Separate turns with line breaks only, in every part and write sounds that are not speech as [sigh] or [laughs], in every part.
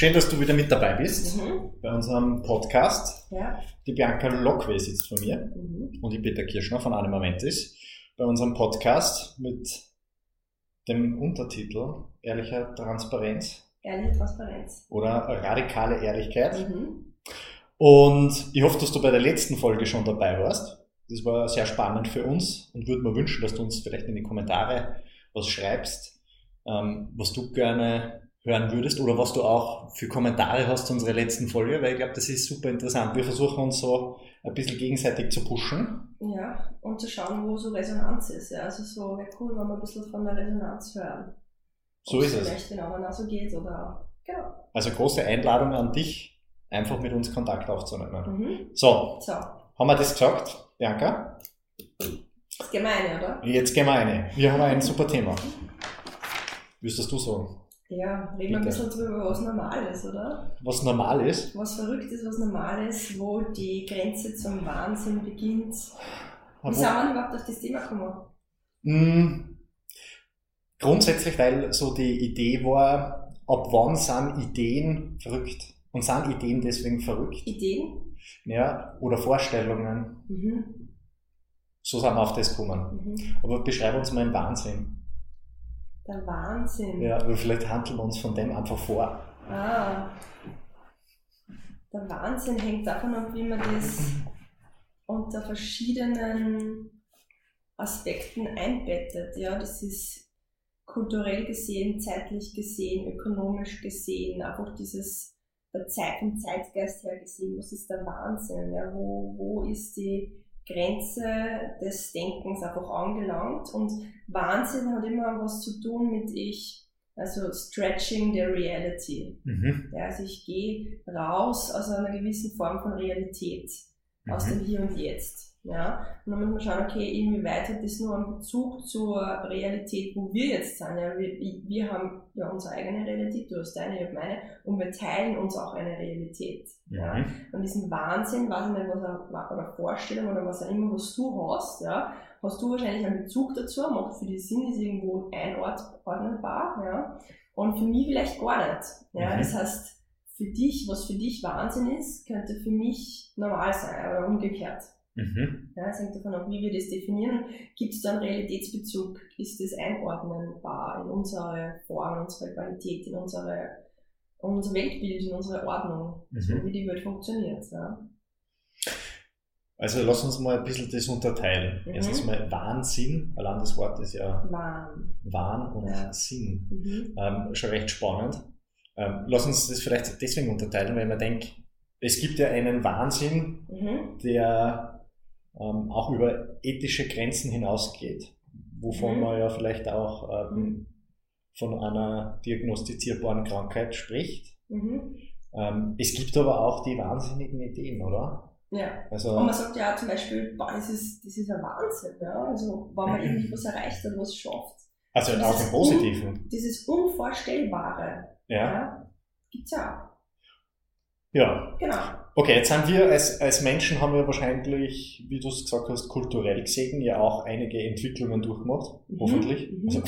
Schön, dass du wieder mit dabei bist
Mhm.
bei unserem Podcast.
Ja.
Die Bianca Lockway sitzt vor mir
Mhm.
und ich Peter Kirschner von Anima Mentis bei unserem Podcast mit dem Untertitel Ehrlicher Transparenz
Ehrliche Transparenz.
oder radikale Ehrlichkeit.
Mhm.
Und ich hoffe, dass du bei der letzten Folge schon dabei warst. Das war sehr spannend für uns und würde mir wünschen, dass du uns vielleicht in die Kommentare was schreibst, ähm, was du gerne hören würdest oder was du auch für Kommentare hast zu unserer letzten Folge, weil ich glaube, das ist super interessant. Wir versuchen uns so ein bisschen gegenseitig zu pushen.
Ja, und zu schauen, wo so Resonanz ist. Ja. Also so wäre cool, wenn wir ein bisschen von der Resonanz hören.
So
Ob
ist es.
Vielleicht genau, wenn auch so geht oder. Genau.
Also große Einladung an dich, einfach mit uns Kontakt aufzunehmen.
Mhm.
So,
So,
haben wir das gesagt, Bianca?
das Gemeine, oder?
Jetzt gehen wir rein. Wir haben ein super Thema. Würdest du sagen?
Ja, reden wir ein bisschen drüber, was normal ist, oder?
Was normal ist?
Was verrückt ist, was normal ist, wo die Grenze zum Wahnsinn beginnt. Wie sind wir überhaupt auf das Thema gekommen?
Mm, Grundsätzlich, weil so die Idee war, ab wann sind Ideen verrückt? Und sind Ideen deswegen verrückt?
Ideen?
Ja, oder Vorstellungen?
Mhm.
So sind wir auf das gekommen.
Mhm.
Aber beschreib uns mal einen Wahnsinn.
Der Wahnsinn.
Ja, aber vielleicht handeln wir uns von dem einfach vor.
Ah. Der Wahnsinn hängt davon ab, wie man das unter verschiedenen Aspekten einbettet. Ja, das ist kulturell gesehen, zeitlich gesehen, ökonomisch gesehen, einfach dieses der Zeit vom Zeitgeist her gesehen, was ist der Wahnsinn? Ja, wo, wo ist die Grenze des Denkens einfach angelangt? Und Wahnsinn hat immer was zu tun mit ich, also stretching the reality.
Mhm.
Ja, also ich gehe raus aus einer gewissen Form von Realität, aus
Mhm.
dem Hier und Jetzt. Ja, und dann muss man schauen, okay, inwieweit hat das nur einen Bezug zur Realität, wo wir jetzt sind. Ja, wir, wir haben ja unsere eigene Realität, du hast deine, ich habe meine, und wir teilen uns auch eine Realität. Ja.
Mhm.
Und diesen Wahnsinn, weiß ich nicht, was er, oder Vorstellung oder was auch immer, was du hast, ja, hast du wahrscheinlich einen Bezug dazu, macht für dich Sinn, ist irgendwo einordnbar, ja. Und für mich vielleicht gar nicht. Ja.
Mhm.
Das heißt, für dich, was für dich Wahnsinn ist, könnte für mich normal sein oder umgekehrt.
Mhm.
Ja, es hängt davon ab, wie wir das definieren. Gibt es da einen Realitätsbezug? Ist das einordnenbar in unsere Form, in unsere Qualität, in unsere, in unser Weltbild, in unsere Ordnung, so
Mhm.
wie die Welt funktioniert? Ja.
Also lass uns mal ein bisschen das unterteilen.
Mhm.
Erstens mal Wahnsinn, allein das Wort ist ja
Wahn.
Wahn und
Ja.
Sinn.
Mhm.
Ähm, schon recht spannend. Ähm, lass uns das vielleicht deswegen unterteilen, weil man denkt, es gibt ja einen Wahnsinn,
Mhm.
der ähm, auch über ethische Grenzen hinausgeht, wovon
Mhm.
man ja vielleicht auch ähm, von einer diagnostizierbaren Krankheit spricht.
Mhm.
Ähm, es gibt aber auch die wahnsinnigen Ideen, oder?
Ja.
Also,
Und man sagt ja zum Beispiel, boah, das ist, das ist ein Wahnsinn, ja. Also, wenn man
Mhm.
irgendwie was erreicht hat, was schafft.
also auch im Positiven.
Dieses Unvorstellbare,
Ja.
ja, gibt's ja
ja.
auch. Genau.
Okay, jetzt haben wir als, als Menschen haben wir wahrscheinlich, wie du es gesagt hast, kulturell gesehen ja auch einige Entwicklungen durchgemacht,
Mhm.
hoffentlich.
Mhm.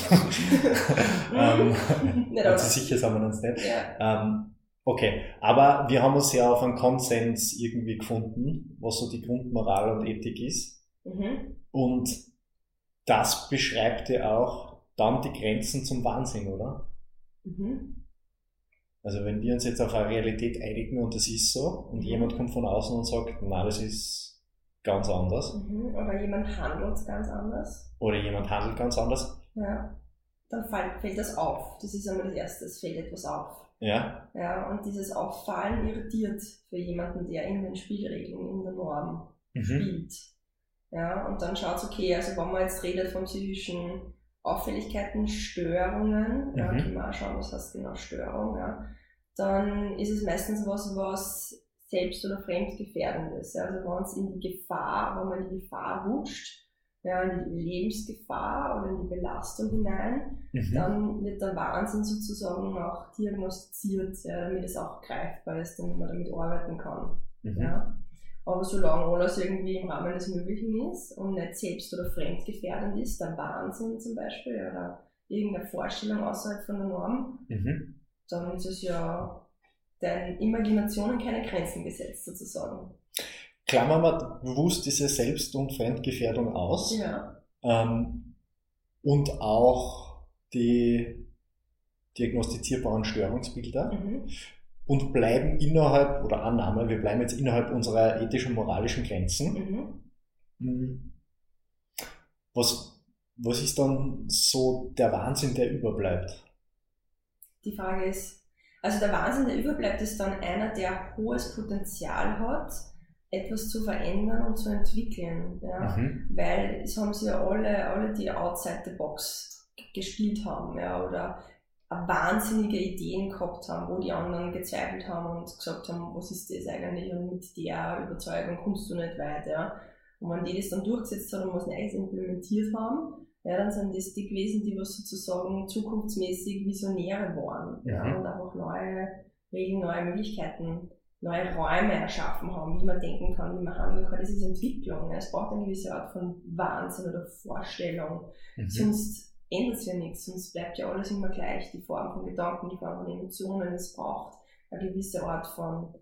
Also, [laughs] ähm, [laughs]
alles.
sicher sind wir uns nicht.
Ja.
Ähm, okay, aber wir haben uns ja auf einen Konsens irgendwie gefunden, was so die Grundmoral und Ethik ist.
Mhm.
Und das beschreibt ja auch dann die Grenzen zum Wahnsinn, oder?
Mhm.
Also wenn wir uns jetzt auf eine Realität einigen und das ist so und jemand kommt von außen und sagt, na, das ist ganz anders
Mhm. Oder jemand handelt ganz anders.
oder jemand handelt ganz anders,
Ja. Dann fällt, fällt das auf. Das ist einmal das Erste, es fällt etwas auf.
ja,
Ja, und dieses Auffallen irritiert für jemanden, der in den Spielregeln, in der Norm
mhm.
spielt. Ja, und dann schaut okay, also wenn man jetzt redet von psychischen Auffälligkeiten, Störungen, ja,
Mhm.
können wir auch schauen, was heißt genau Störung, ja, dann ist es meistens was, was selbst- oder fremdgefährdendes. Ja, also wenn es in die Gefahr, wenn man in die Gefahr rutscht, ja, in die Lebensgefahr oder in die Belastung hinein,
Mhm.
dann wird der Wahnsinn sozusagen auch diagnostiziert, ja, damit es auch greifbar ist, damit man damit arbeiten kann.
Mhm.
Ja. Aber solange alles irgendwie im Rahmen des Möglichen ist und nicht selbst- oder fremdgefährdend ist, der Wahnsinn zum Beispiel oder irgendeine Vorstellung außerhalb von der Norm,
Mhm.
dann ist es ja deinen Imaginationen keine Grenzen gesetzt, sozusagen.
Klammern wir bewusst diese Selbst- und Fremdgefährdung aus.
Ja.
Ähm, und auch die diagnostizierbaren Störungsbilder
Mhm.
Und bleiben innerhalb, oder Annahme, wir bleiben jetzt innerhalb unserer ethischen, moralischen Grenzen.
Mhm.
Was, was ist dann so der Wahnsinn, der überbleibt?
Die Frage ist, also der Wahnsinn, der überbleibt, ist dann einer, der hohes Potenzial hat, etwas zu verändern und zu entwickeln. Ja?
Mhm.
Weil es haben sie ja alle, alle die Outside the Box gespielt haben, ja, oder wahnsinnige Ideen gehabt haben, wo die anderen gezweifelt haben und gesagt haben, was ist das eigentlich und mit der Überzeugung kommst du nicht weiter. Und wenn die das dann durchgesetzt haben und was Neues implementiert haben, ja, dann sind das die gewesen, die was sozusagen zukunftsmäßig Visionäre waren ja,
Mhm.
und einfach neue Regeln, neue Möglichkeiten, neue Räume erschaffen haben, wie man denken kann, wie man handeln kann. Das ist Entwicklung. Es braucht eine gewisse Art von Wahnsinn oder Vorstellung.
Mhm.
Sonst ändert es ja nichts, sonst bleibt ja alles immer gleich. Die Form von Gedanken, die Form von Emotionen, es braucht eine gewisse Art von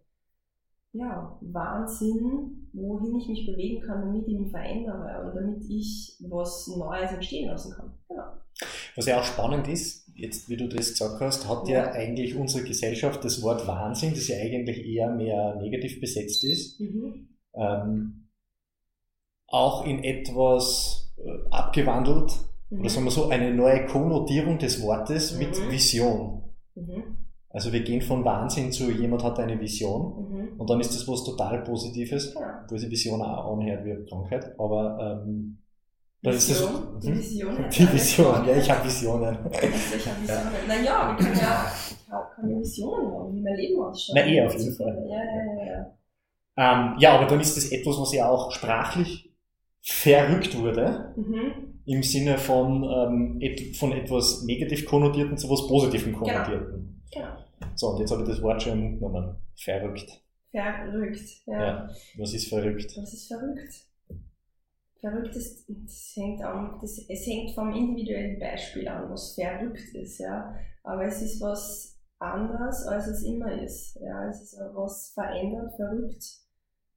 ja, Wahnsinn, wohin ich mich bewegen kann, damit ich mich verändere und damit ich was Neues entstehen lassen kann. Genau.
Was ja auch spannend ist, jetzt wie du das gesagt hast, hat ja,
Ja.
eigentlich unsere Gesellschaft das Wort Wahnsinn, das ja eigentlich eher mehr negativ besetzt ist,
Mhm.
ähm, auch in etwas äh, abgewandelt,
Mhm.
oder sagen wir so, eine neue Konnotierung des Wortes mit
Mhm.
Vision.
Mhm.
Also wir gehen von Wahnsinn zu jemand hat eine Vision
Mhm.
und dann ist das was total Positives,
Ja.
wo die Vision auch anhört wie eine Krankheit, aber ähm, dann ist das
Vision, die. Vision. [laughs]
die Vision, ja, ich habe Visionen.
Also [laughs] ich habe Visionen. Naja, wir können ja, ich hab- kann ja Visionen haben, wie mein Leben ausschaut.
Na, eh, auf jeden Fall.
Ja, ja, ja, ja.
Ähm, ja, aber dann ist das etwas, was ja auch sprachlich verrückt wurde,
Mhm.
Im Sinne von, ähm, von etwas negativ konnotierten zu was positivem
Genau.
konnotierten.
Genau.
So, und jetzt habe ich das Wort schon genommen. Verrückt.
Verrückt. Ja.
Ja. Was ist verrückt?
Das ist verrückt. Verrückt ist, das hängt, an, das, es hängt vom individuellen Beispiel an, was verrückt ist, ja. Aber es ist was anderes, als es immer ist. Ja, es ist was verändert, verrückt.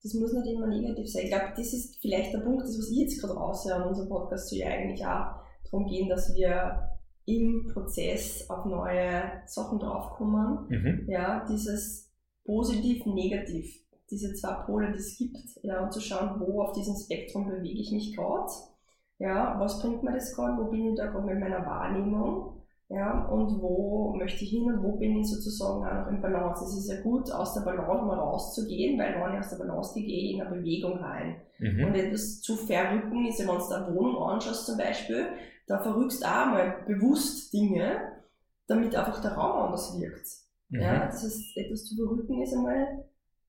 Das muss nicht immer negativ sein. Ich glaube, das ist vielleicht der Punkt, das, was ich jetzt gerade raushöre an unserem Podcast, soll ja eigentlich auch darum gehen, dass wir im Prozess auf neue Sachen draufkommen
Mhm.
ja, dieses positiv, negativ, diese zwei Pole, die es gibt, ja, und zu schauen, wo auf diesem Spektrum bewege ich mich gerade, ja, was bringt mir das gerade, wo bin ich da gerade mit meiner Wahrnehmung, ja, und wo möchte ich hin und wo bin ich sozusagen auch noch im Balance. Es ist ja gut, aus der Balance mal rauszugehen, weil wenn ich aus der Balance gehe, gehe ich in eine Bewegung rein.
Mhm.
Und etwas zu verrücken ist ja, wenn du da eine Wohnung anschaust zum Beispiel, da verrückst du auch mal bewusst Dinge, damit einfach der Raum anders wirkt. Ja,
Mhm.
das heißt, etwas zu verrücken ist einmal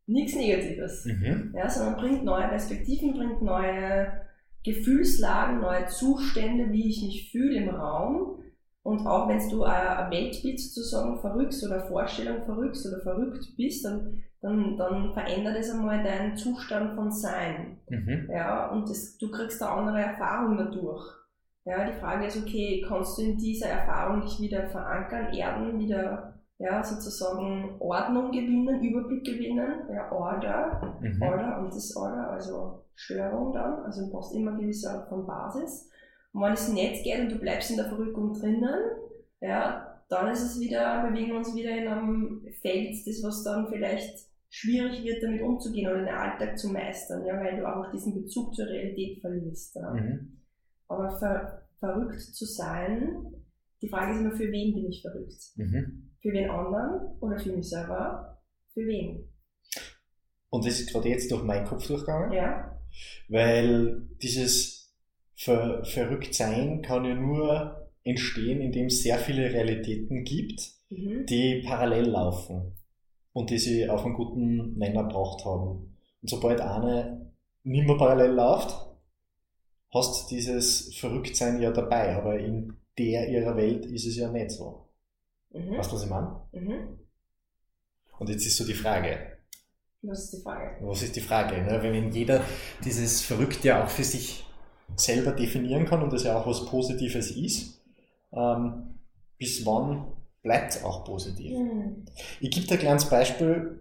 nichts Negatives.
Mhm.
Ja, sondern bringt neue Perspektiven, bringt neue Gefühlslagen, neue Zustände, wie ich mich fühle im Raum. Und auch wenn du ein Weltbild sozusagen verrückst oder eine Vorstellung verrückst oder verrückt bist, dann, dann, dann verändert es einmal deinen Zustand von Sein.
Mhm.
Ja, und das, du kriegst eine andere Erfahrung dadurch. Ja, die Frage ist, okay, kannst du in dieser Erfahrung dich wieder verankern, erden, wieder, ja, sozusagen Ordnung gewinnen, Überblick gewinnen, ja, Order,
Mhm.
Order und Disorder, also Störung dann, also du brauchst immer gewisse Art von Basis. Und wenn es nicht geht und du bleibst in der Verrückung drinnen, ja, dann ist es wieder, bewegen wir uns wieder in einem Feld, das was dann vielleicht schwierig wird, damit umzugehen oder den Alltag zu meistern, ja, weil du auch diesen Bezug zur Realität verlierst. Ja.
Mhm.
Aber ver verrückt zu sein, die Frage ist immer, für wen bin ich verrückt?
Mhm.
Für wen anderen oder für mich selber? Für wen?
Und das ist gerade jetzt durch meinen Kopf durchgegangen.
Ja?
Weil dieses Ver Verrücktsein kann ja nur entstehen, indem es sehr viele Realitäten gibt,
Mhm.
die parallel laufen und die sie auf einen guten Nenner gebracht haben. Und sobald eine nicht mehr parallel läuft, hast dieses Verrücktsein ja dabei, aber in der ihrer Welt ist es ja nicht so.
Mhm.
Weißt du, was ich meine?
Mhm.
Und jetzt ist so die Frage,
Was ist die Frage?
Was ist die Frage? Ne? Wenn jeder dieses Verrückte ja auch für sich selber definieren kann und das ja auch was Positives ist, ähm, bis wann bleibt es auch positiv. Mhm. Ich gebe dir ein kleines Beispiel,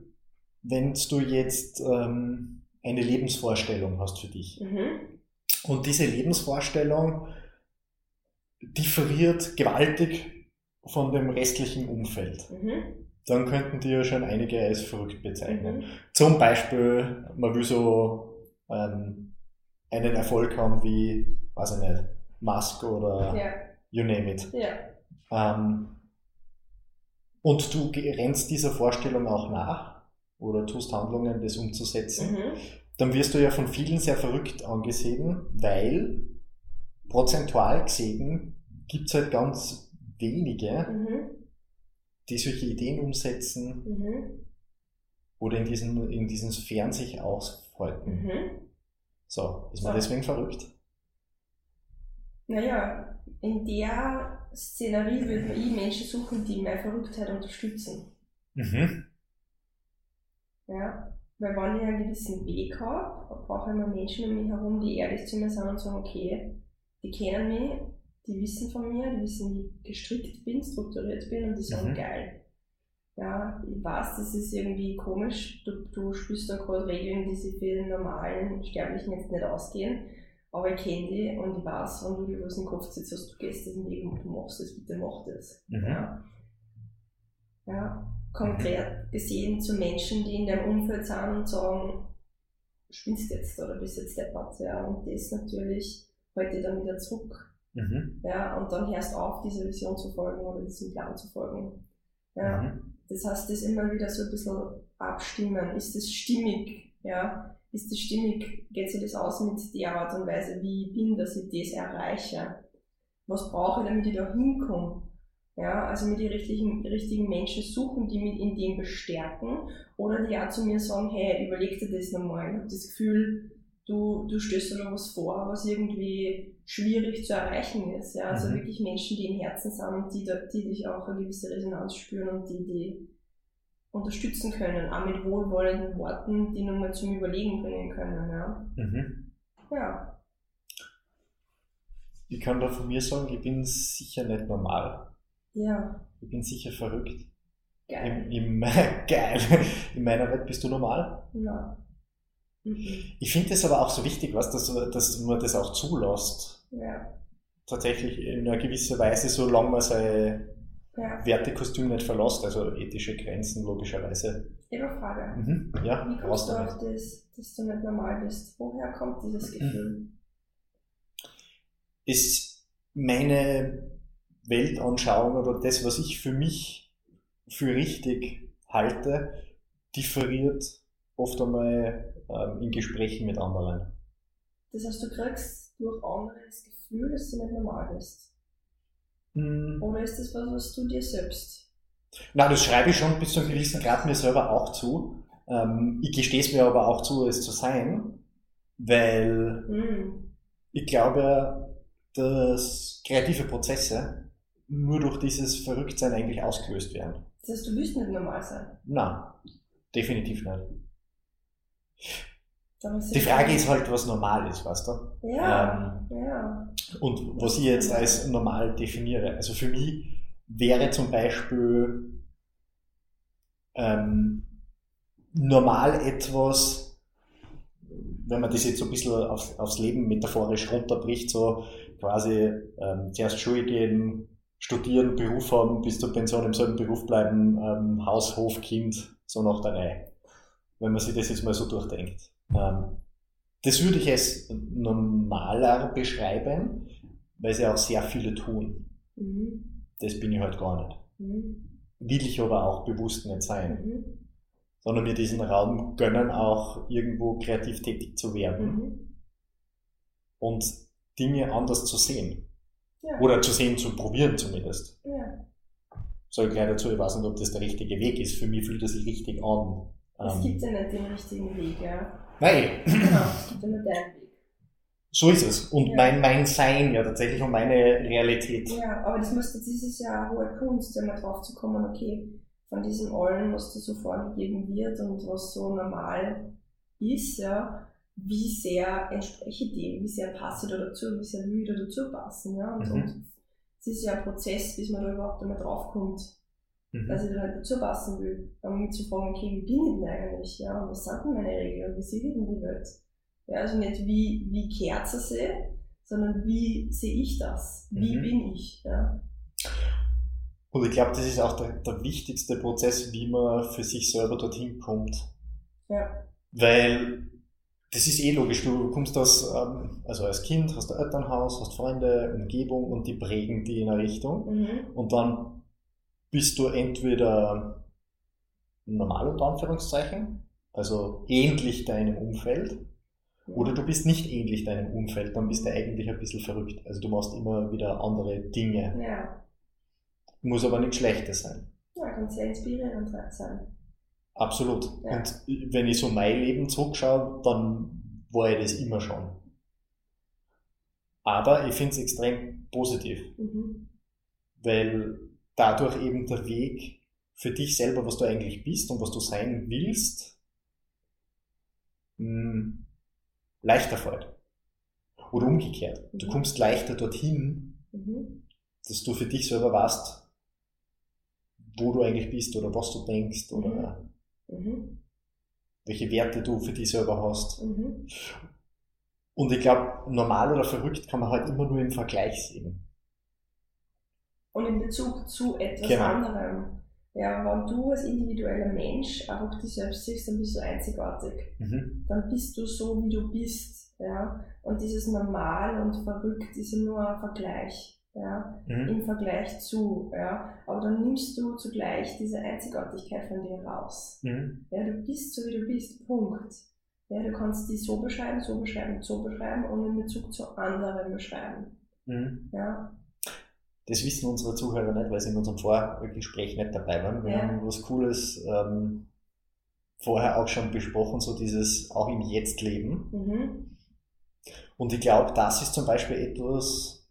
wenn du jetzt ähm, eine Lebensvorstellung hast für dich. Mhm. Und diese Lebensvorstellung differiert gewaltig von dem restlichen Umfeld. Mhm. Dann könnten die ja schon einige als verrückt bezeichnen. Mhm. Zum Beispiel, man will so ähm, einen Erfolg haben wie, weiß ich nicht, Musk oder ja. you name it. Ja. Ähm, und du rennst dieser Vorstellung auch nach oder tust Handlungen, das umzusetzen, mhm. dann wirst du ja von vielen sehr verrückt angesehen, weil prozentual gesehen gibt es halt ganz wenige, mhm. die solche Ideen umsetzen mhm. oder in diesen, in diesen Sphären sich aushalten. So, ist man so. deswegen verrückt?
Naja, in der Szenerie würde man ich Menschen suchen, die meine Verrücktheit unterstützen. Mhm. Ja, weil wenn ich einen gewissen Weg habe, brauche ich immer Menschen um mich herum, die ehrlich zu mir sind und sagen, okay, die kennen mich, die wissen von mir, die wissen, wie ich gestrickt bin, strukturiert bin und die sagen, mhm. geil. Ja, ich weiß, das ist irgendwie komisch, du, du spürst da gerade Regeln, die sich für den normalen Sterblichen jetzt nicht ausgehen aber ich kenne die und ich weiß, wenn du dir was in den Kopf setzt, hast, du Weg und du machst das, bitte mach das. Mhm. Ja. ja. Konkret gesehen zu Menschen, die in deinem Umfeld sind und sagen, spinnst jetzt oder bist jetzt deppert, ja, und das natürlich heute dann wieder zurück. Mhm. Ja, und dann hörst du auf, dieser Vision zu folgen oder diesem Plan zu folgen. Ja. Mhm. Das heißt, das immer wieder so ein bisschen abstimmen. Ist das stimmig? Ja ist das stimmig, geht sich das aus mit der Art und Weise, wie ich bin, dass ich das erreiche? Was brauche ich, damit ich da hinkomme? Ja, also mir die richtigen, richtigen Menschen suchen, die mich in dem bestärken oder die auch zu mir sagen, hey, überleg dir das nochmal. Ich habe das Gefühl, du, du stößt dir da was vor, was irgendwie schwierig zu erreichen ist. Ja, also mhm. wirklich Menschen, die im Herzen sind, die, die dich auch eine gewisse Resonanz spüren und die, die unterstützen können, auch mit wohlwollenden Worten, die nochmal zum Überlegen bringen können. Ja. Mhm. ja.
Ich kann da von mir sagen, ich bin sicher nicht normal. Ja. Ich bin sicher verrückt. Geil. Im, im, [laughs] geil. In meiner Welt bist du normal? Ja. Mhm. Ich finde es aber auch so wichtig, was, dass, dass man das auch zulässt. Ja. Tatsächlich in einer gewissen Weise, solange man seine ja. Wertekostüm nicht verlässt, also ethische Grenzen logischerweise.
Ihre Frage. Mhm. Ja, Wie kommst du auf das, dass du nicht normal bist? Woher kommt dieses mhm. Gefühl?
Ist meine Weltanschauung oder das, was ich für mich für richtig halte, differiert oft einmal ähm, in Gesprächen mit anderen.
Das heißt, du kriegst durch andere das Gefühl, dass du nicht normal bist. Mhm. Oder ist das was, was du dir selbst?
Na, das schreibe ich schon bis zu einem gewissen Grad mir selber auch zu. Ähm, ich gestehe es mir aber auch zu, es zu sein, weil mhm. ich glaube, dass kreative Prozesse nur durch dieses Verrücktsein eigentlich ausgelöst werden.
Das heißt, du willst nicht normal sein?
Nein, definitiv nicht. Die Frage ist halt, was normal ist, weißt du? Ja, ähm, ja. Und was ich jetzt als normal definiere. Also für mich wäre zum Beispiel ähm, normal etwas, wenn man das jetzt so ein bisschen auf, aufs Leben metaphorisch runterbricht, so quasi ähm, zuerst Schule gehen, studieren, Beruf haben, bis zur Pension im selben Beruf bleiben, ähm, Haus, Hof, Kind, so nach der Reihe. Wenn man sich das jetzt mal so durchdenkt. Ähm, das würde ich als normaler beschreiben, weil sie auch sehr viele tun. Mhm. Das bin ich halt gar nicht. Mhm. Will ich aber auch bewusst nicht sein. Mhm. Sondern mir diesen Raum gönnen, auch irgendwo kreativ tätig zu werden. Mhm. Und Dinge anders zu sehen. Ja. Oder zu sehen, zu probieren zumindest. Ja. Soll gleich dazu, ich weiß nicht, ob das der richtige Weg ist. Für mich fühlt es sich richtig an.
Es ähm, gibt ja nicht den richtigen Weg, ja.
Nein. Genau, es gibt immer deinen Weg. So ist es. Und ja. mein, mein Sein ja tatsächlich und meine Realität.
Ja, aber das muss das ist ja eine hohe Kunst, einmal drauf zu kommen, okay, von diesem allen, was da so vorgegeben wird und was so normal ist, ja, wie sehr entspreche dem, wie sehr passe da dazu, wie sehr will da dazu passen, ja. Und, mhm. und es ist ja ein Prozess, bis man da überhaupt einmal draufkommt, mhm. dass ich da halt dazu passen will. Um mich zu fragen, okay, wie bin ich denn eigentlich? Ja, und was sind denn meine Regeln? Wie sehe ich denn die Welt? Ja, also nicht wie, wie Kerze sehe, sondern wie sehe ich das? Wie mhm. bin ich? Ja.
Und ich glaube, das ist auch der, der wichtigste Prozess, wie man für sich selber dorthin kommt.
Ja.
Weil das ist eh logisch, du kommst aus, ähm, also als Kind, hast du Elternhaus, hast Freunde, Umgebung und die prägen die in eine Richtung. Mhm. Und dann bist du entweder normal unter Anführungszeichen, also ähnlich deinem Umfeld, mhm. oder du bist nicht ähnlich deinem Umfeld, dann bist du eigentlich ein bisschen verrückt. Also du machst immer wieder andere Dinge.
Ja.
Muss aber nicht Schlechtes sein.
Ja, kann sehr inspirierend sein.
Absolut. Ja. Und wenn ich so mein Leben zurückschaue, dann war ich das immer schon. Aber ich finde es extrem positiv, mhm. weil dadurch eben der Weg für dich selber, was du eigentlich bist und was du sein willst, mh, hm, leichter fällt. Oder umgekehrt. Mhm. Du kommst leichter dorthin, mhm. dass du für dich selber weißt, wo du eigentlich bist oder was du denkst oder mhm. Mhm. Welche Werte du für dich selber hast. Mhm. Und ich glaube, normal oder verrückt kann man halt immer nur im Vergleich sehen.
Und in Bezug zu etwas genau. anderem. Ja, wenn du als individueller Mensch einfach dich selbst siehst, dann bist du einzigartig. Mhm. Dann bist du so, wie du bist. Ja? Und dieses Normal und verrückt ist ja nur ein Vergleich ja, mhm. im Vergleich zu, ja, aber dann nimmst du zugleich diese Einzigartigkeit von dir raus. Mhm. Ja, du bist so wie du bist, Punkt. Ja, du kannst die so beschreiben, so beschreiben, so beschreiben und in Bezug zu anderen beschreiben. Mhm. Ja.
Das wissen unsere Zuhörer nicht, weil sie in unserem Vorgespräch nicht dabei waren. Wir ja. haben was Cooles ähm, vorher auch schon besprochen, so dieses auch im Jetzt leben. Mhm. Und ich glaube, das ist zum Beispiel etwas,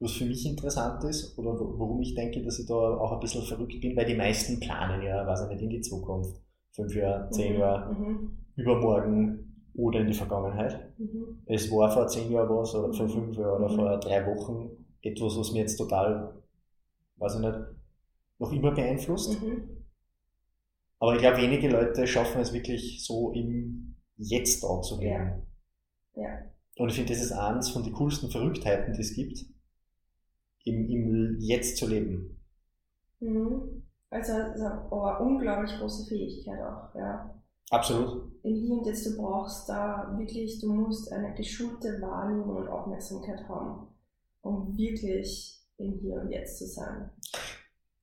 was für mich interessant ist oder warum ich denke, dass ich da auch ein bisschen verrückt bin, weil die meisten planen ja, weiß ich nicht, in die Zukunft. Fünf Jahre, zehn mhm. Jahre, mhm. übermorgen oder in die Vergangenheit. Mhm. Es war vor zehn Jahren was oder vor fünf Jahren oder mhm. vor drei Wochen etwas, was mir jetzt total, weiß ich nicht, noch immer beeinflusst. Mhm. Aber ich glaube, wenige Leute schaffen es wirklich so im Jetzt da zu leben.
Ja. ja.
Und ich finde, das ist eines von den coolsten Verrücktheiten, die es gibt im, im Jetzt zu leben.
Mhm. Also, also eine unglaublich große Fähigkeit auch, ja.
Absolut.
Im Hier und Jetzt, du brauchst da wirklich, du musst eine geschulte Wahrnehmung und Aufmerksamkeit haben, um wirklich im Hier und Jetzt zu sein.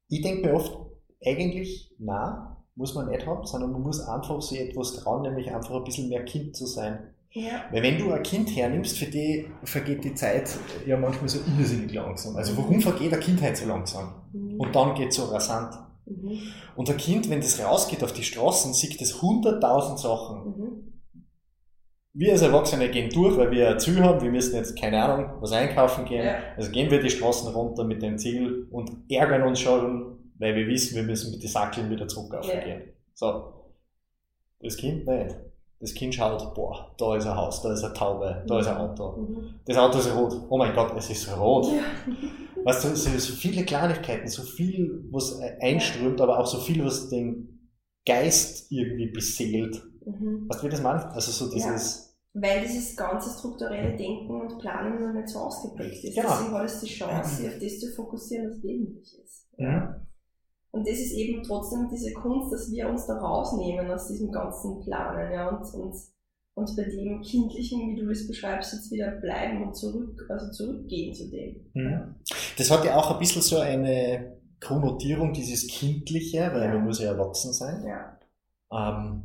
Ich denke mir oft, eigentlich, na, muss man nicht haben, sondern man muss einfach so etwas trauen, nämlich einfach ein bisschen mehr Kind zu sein.
Ja.
Weil wenn du ein Kind hernimmst, für die vergeht die Zeit ja manchmal so irrsinnig langsam. Also warum vergeht eine Kindheit so langsam? Mhm. Und dann geht es so rasant. Mhm. Und ein Kind, wenn das rausgeht auf die Straßen, sieht das hunderttausend Sachen. Mhm. Wir als Erwachsene gehen durch, weil wir ein Ziel haben, wir müssen jetzt, keine Ahnung, was einkaufen gehen. Ja. Also gehen wir die Straßen runter mit dem Ziel und ärgern uns schon, weil wir wissen, wir müssen mit den Sackeln wieder zurück aufgehen. Ja. So. Das Kind nicht. Das Kind schaut, boah, da ist ein Haus, da ist eine Taube, da ist ein Auto. Mhm. Das Auto ist rot. Oh mein Gott, es ist rot. Ja. [laughs] Weißt du, es sind so viele Kleinigkeiten, so viel, was einströmt, aber auch so viel, was den Geist irgendwie beseelt. Mhm. Weißt du, wie das meint? Also so dieses...
Ja. Weil dieses ganze strukturelle Denken und Planen noch nicht so ausgeprägt ist. Genau. Deswegen hat es die Chance, sich auf das zu fokussieren, was wesentlich ist. Ja. Und das ist eben trotzdem diese Kunst, dass wir uns da rausnehmen aus diesem ganzen Planen, ja, und, und, und bei dem Kindlichen, wie du es beschreibst, jetzt wieder bleiben und zurück, also zurückgehen zu dem.
Mhm. Das hat ja auch ein bisschen so eine Konnotierung, dieses Kindliche, weil ja. man muss ja erwachsen sein.
Ja.
Ähm,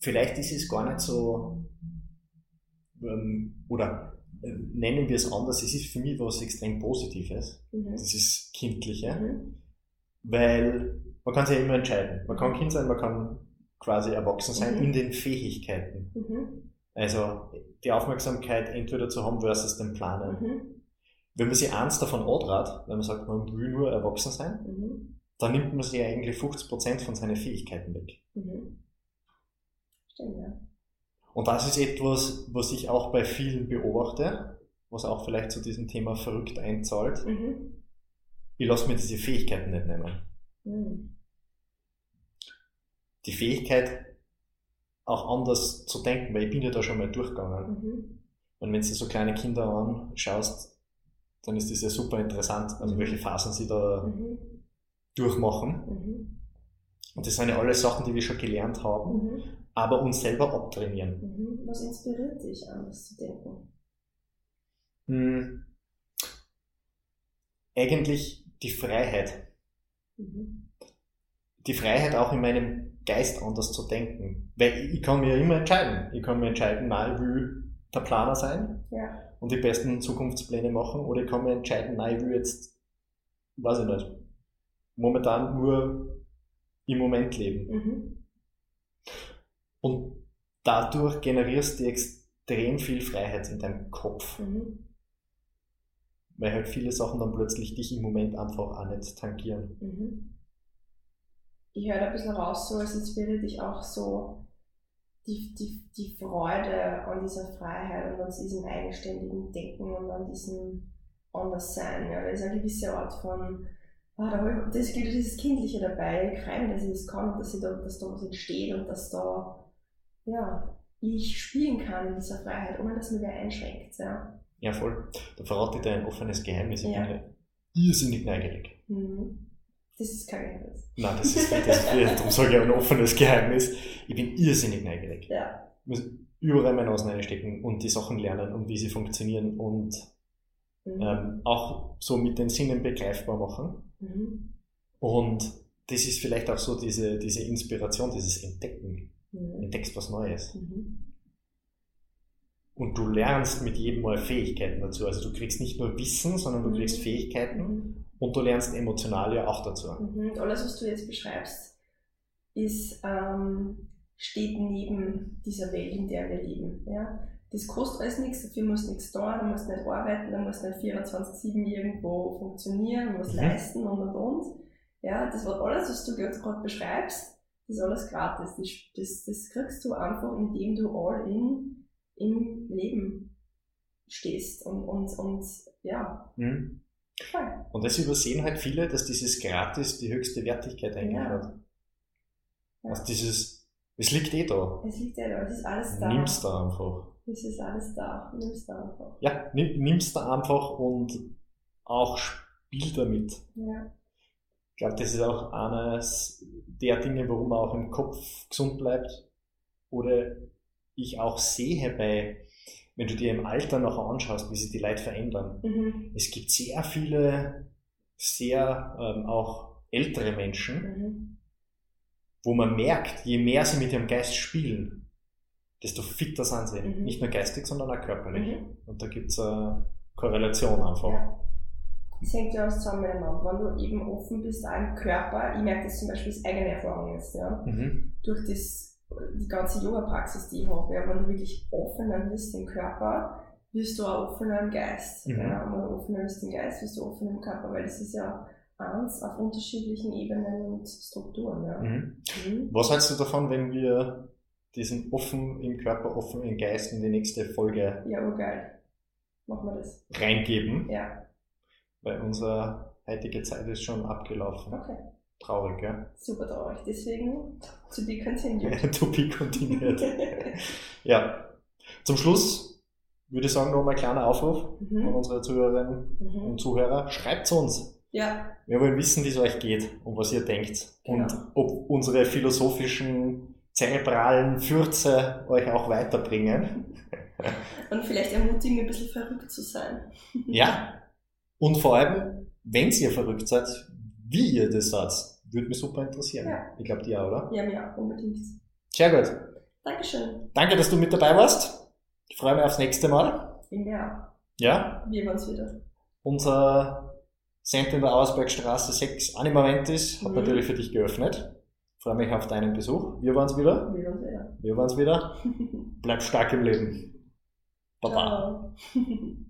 vielleicht ist es gar nicht so, ähm, oder äh, nennen wir es anders, es ist für mich was extrem Positives, mhm. dieses Kindliche. Mhm. Weil man kann sich ja immer entscheiden. Man kann Kind sein, man kann quasi erwachsen sein mhm. in den Fähigkeiten. Mhm. Also die Aufmerksamkeit entweder zu haben versus den Planen. Mhm. Wenn man sich eins davon antrat, wenn man sagt, man will nur erwachsen sein, mhm. dann nimmt man sich eigentlich 50% von seinen Fähigkeiten weg.
Mhm. Stimmt, ja.
Und das ist etwas, was ich auch bei vielen beobachte, was auch vielleicht zu diesem Thema verrückt einzahlt. Mhm ich lasse mir diese Fähigkeiten nicht nehmen.
Mhm.
Die Fähigkeit, auch anders zu denken, weil ich bin ja da schon mal durchgegangen.
Mhm.
Und wenn du so kleine Kinder anschaust, dann ist das ja super interessant, also welche Phasen sie da
Mhm.
durchmachen.
Mhm.
Und das sind ja alles Sachen, die wir schon gelernt haben,
Mhm.
Aber uns selber abtrainieren.
Mhm. Was inspiriert dich, anders zu denken?
Hm. Eigentlich die Freiheit.
Mhm.
Die Freiheit auch in meinem Geist anders zu denken. Weil ich kann mir immer entscheiden. Ich kann mir entscheiden, nein, ich will der Planer sein
Ja.
und die besten Zukunftspläne machen, oder ich kann mir entscheiden, nein, ich will jetzt, weiß ich nicht, momentan nur im Moment leben.
Mhm.
Und dadurch generierst du extrem viel Freiheit in deinem Kopf,
Mhm.
weil halt viele Sachen dann plötzlich dich im Moment einfach auch nicht tangieren.
Mhm. Ich höre da ein bisschen raus, so als inspiriert dich auch so die, die, die Freude an dieser Freiheit und an diesem eigenständigen Denken und an diesem Anderssein. Ja, da ist eine gewisse Art von, ah, da hab ich, das gilt dieses Kindliche dabei. Ich freue mich, dass ich das kann, dass, ich da, dass da was entsteht und dass da, ja, ich spielen kann in dieser Freiheit, ohne dass mir wer einschränkt. Ja.
Ja, voll. Da verrate ich dir ein offenes Geheimnis. Ich
Ja.
bin ja irrsinnig neugierig.
Mhm. Das ist kein Geheimnis.
Nein, das ist, das ist [laughs] darum sage ich ein offenes Geheimnis. Ich bin irrsinnig neugierig.
Ja.
Ich muss überall meine Nase reinstecken und die Sachen lernen und wie sie funktionieren und
Mhm.
ähm, auch so mit den Sinnen begreifbar machen.
Mhm.
Und das ist vielleicht auch so diese, diese Inspiration, dieses Entdecken.
Mhm.
Entdeckst was Neues.
Mhm.
Und du lernst mit jedem Mal Fähigkeiten dazu. Also du kriegst nicht nur Wissen, sondern du
Mhm.
kriegst Fähigkeiten
Mhm.
und du lernst emotional ja auch dazu.
Mhm. Und alles, was du jetzt beschreibst, ist, ähm, steht neben dieser Welt, in der wir leben. Ja? Das kostet alles nichts, dafür musst du nichts tun, du musst nicht arbeiten, du musst nicht 24-7 irgendwo funktionieren, du musst
Mhm.
leisten und und und. Ja, das war alles, was du gerade beschreibst, ist alles gratis. Das, das, das kriegst du einfach, indem du all in im Leben stehst und, und, und ja,
Mhm.
voll.
Und das übersehen halt viele, dass dieses Gratis die höchste Wertigkeit eigentlich
Ja.
hat.
Ja.
Also dieses, es liegt eh da.
Es liegt ja da, es ist alles da.
Nimm's da einfach.
Es ist alles da, nimm's da einfach.
Ja, nimm, nimm's da einfach und auch spiel damit.
Ja.
Ich glaube, das ist auch eines der Dinge, warum man auch im Kopf gesund bleibt. Oder ich auch sehe bei, wenn du dir im Alter noch anschaust, wie sich die Leute verändern.
Mhm.
Es gibt sehr viele, sehr ähm, auch ältere Menschen,
Mhm.
wo man merkt, je mehr sie mit ihrem Geist spielen, desto fitter sind sie.
Mhm.
Nicht nur geistig, sondern auch körperlich.
Mhm.
Und da gibt's eine Korrelation einfach.
Ja. Es hängt ja alles zusammen miteinander. Wenn du eben offen bist, auch im Körper, ich merke das zum Beispiel als eigene Erfahrung jetzt, ja,
Mhm.
durch das, die ganze Yoga-Praxis, die ich habe, ja, wenn du wirklich offener wirst im Körper, wirst du auch offener im Geist.
Mhm.
Ja, wenn du offener wirst im Geist, wirst du offener im Körper, weil das ist ja eins auf unterschiedlichen Ebenen und Strukturen. Ja.
Mhm.
Mhm.
Was hältst du davon, wenn wir diesen offen im Körper, offen im Geist in die nächste Folge
Ja, urgeil. Machen wir das.
reingeben?
Ja,
Weil unsere heutige Zeit ist schon abgelaufen.
okay.
Traurig, ja?
Super traurig. Deswegen, to be continued. [laughs]
to be continued. Ja. Zum Schluss würde ich sagen, noch mal ein kleiner Aufruf an
mhm.
unsere Zuhörerinnen
Mhm.
und Zuhörer. Schreibt uns.
Ja,
Wir wollen wissen, wie es euch geht und was ihr denkt. Und
Genau.
ob unsere philosophischen, zerebralen Fürze euch auch weiterbringen. [laughs]
und vielleicht ermutigen, ein bisschen verrückt zu sein.
Ja. [laughs] Und vor allem, wenn ihr verrückt seid, wie ihr das seid, würde mich super interessieren.
Ja.
Ich glaube, dir, oder?
Ja, mir auch unbedingt.
Sehr gut.
Dankeschön.
Danke, dass du mit dabei warst. Ich freue mich aufs nächste Mal.
Ich mir auch.
Ja.
Wir waren es wieder.
Unser Center in der Auersbergstraße 6 Animamentis hat
Mhm.
natürlich für dich geöffnet. Ich freue mich auf deinen Besuch. Wir waren's wieder.
Wir waren es wieder.
Wir waren's wieder. [laughs] Bleib stark im Leben. Baba. [laughs]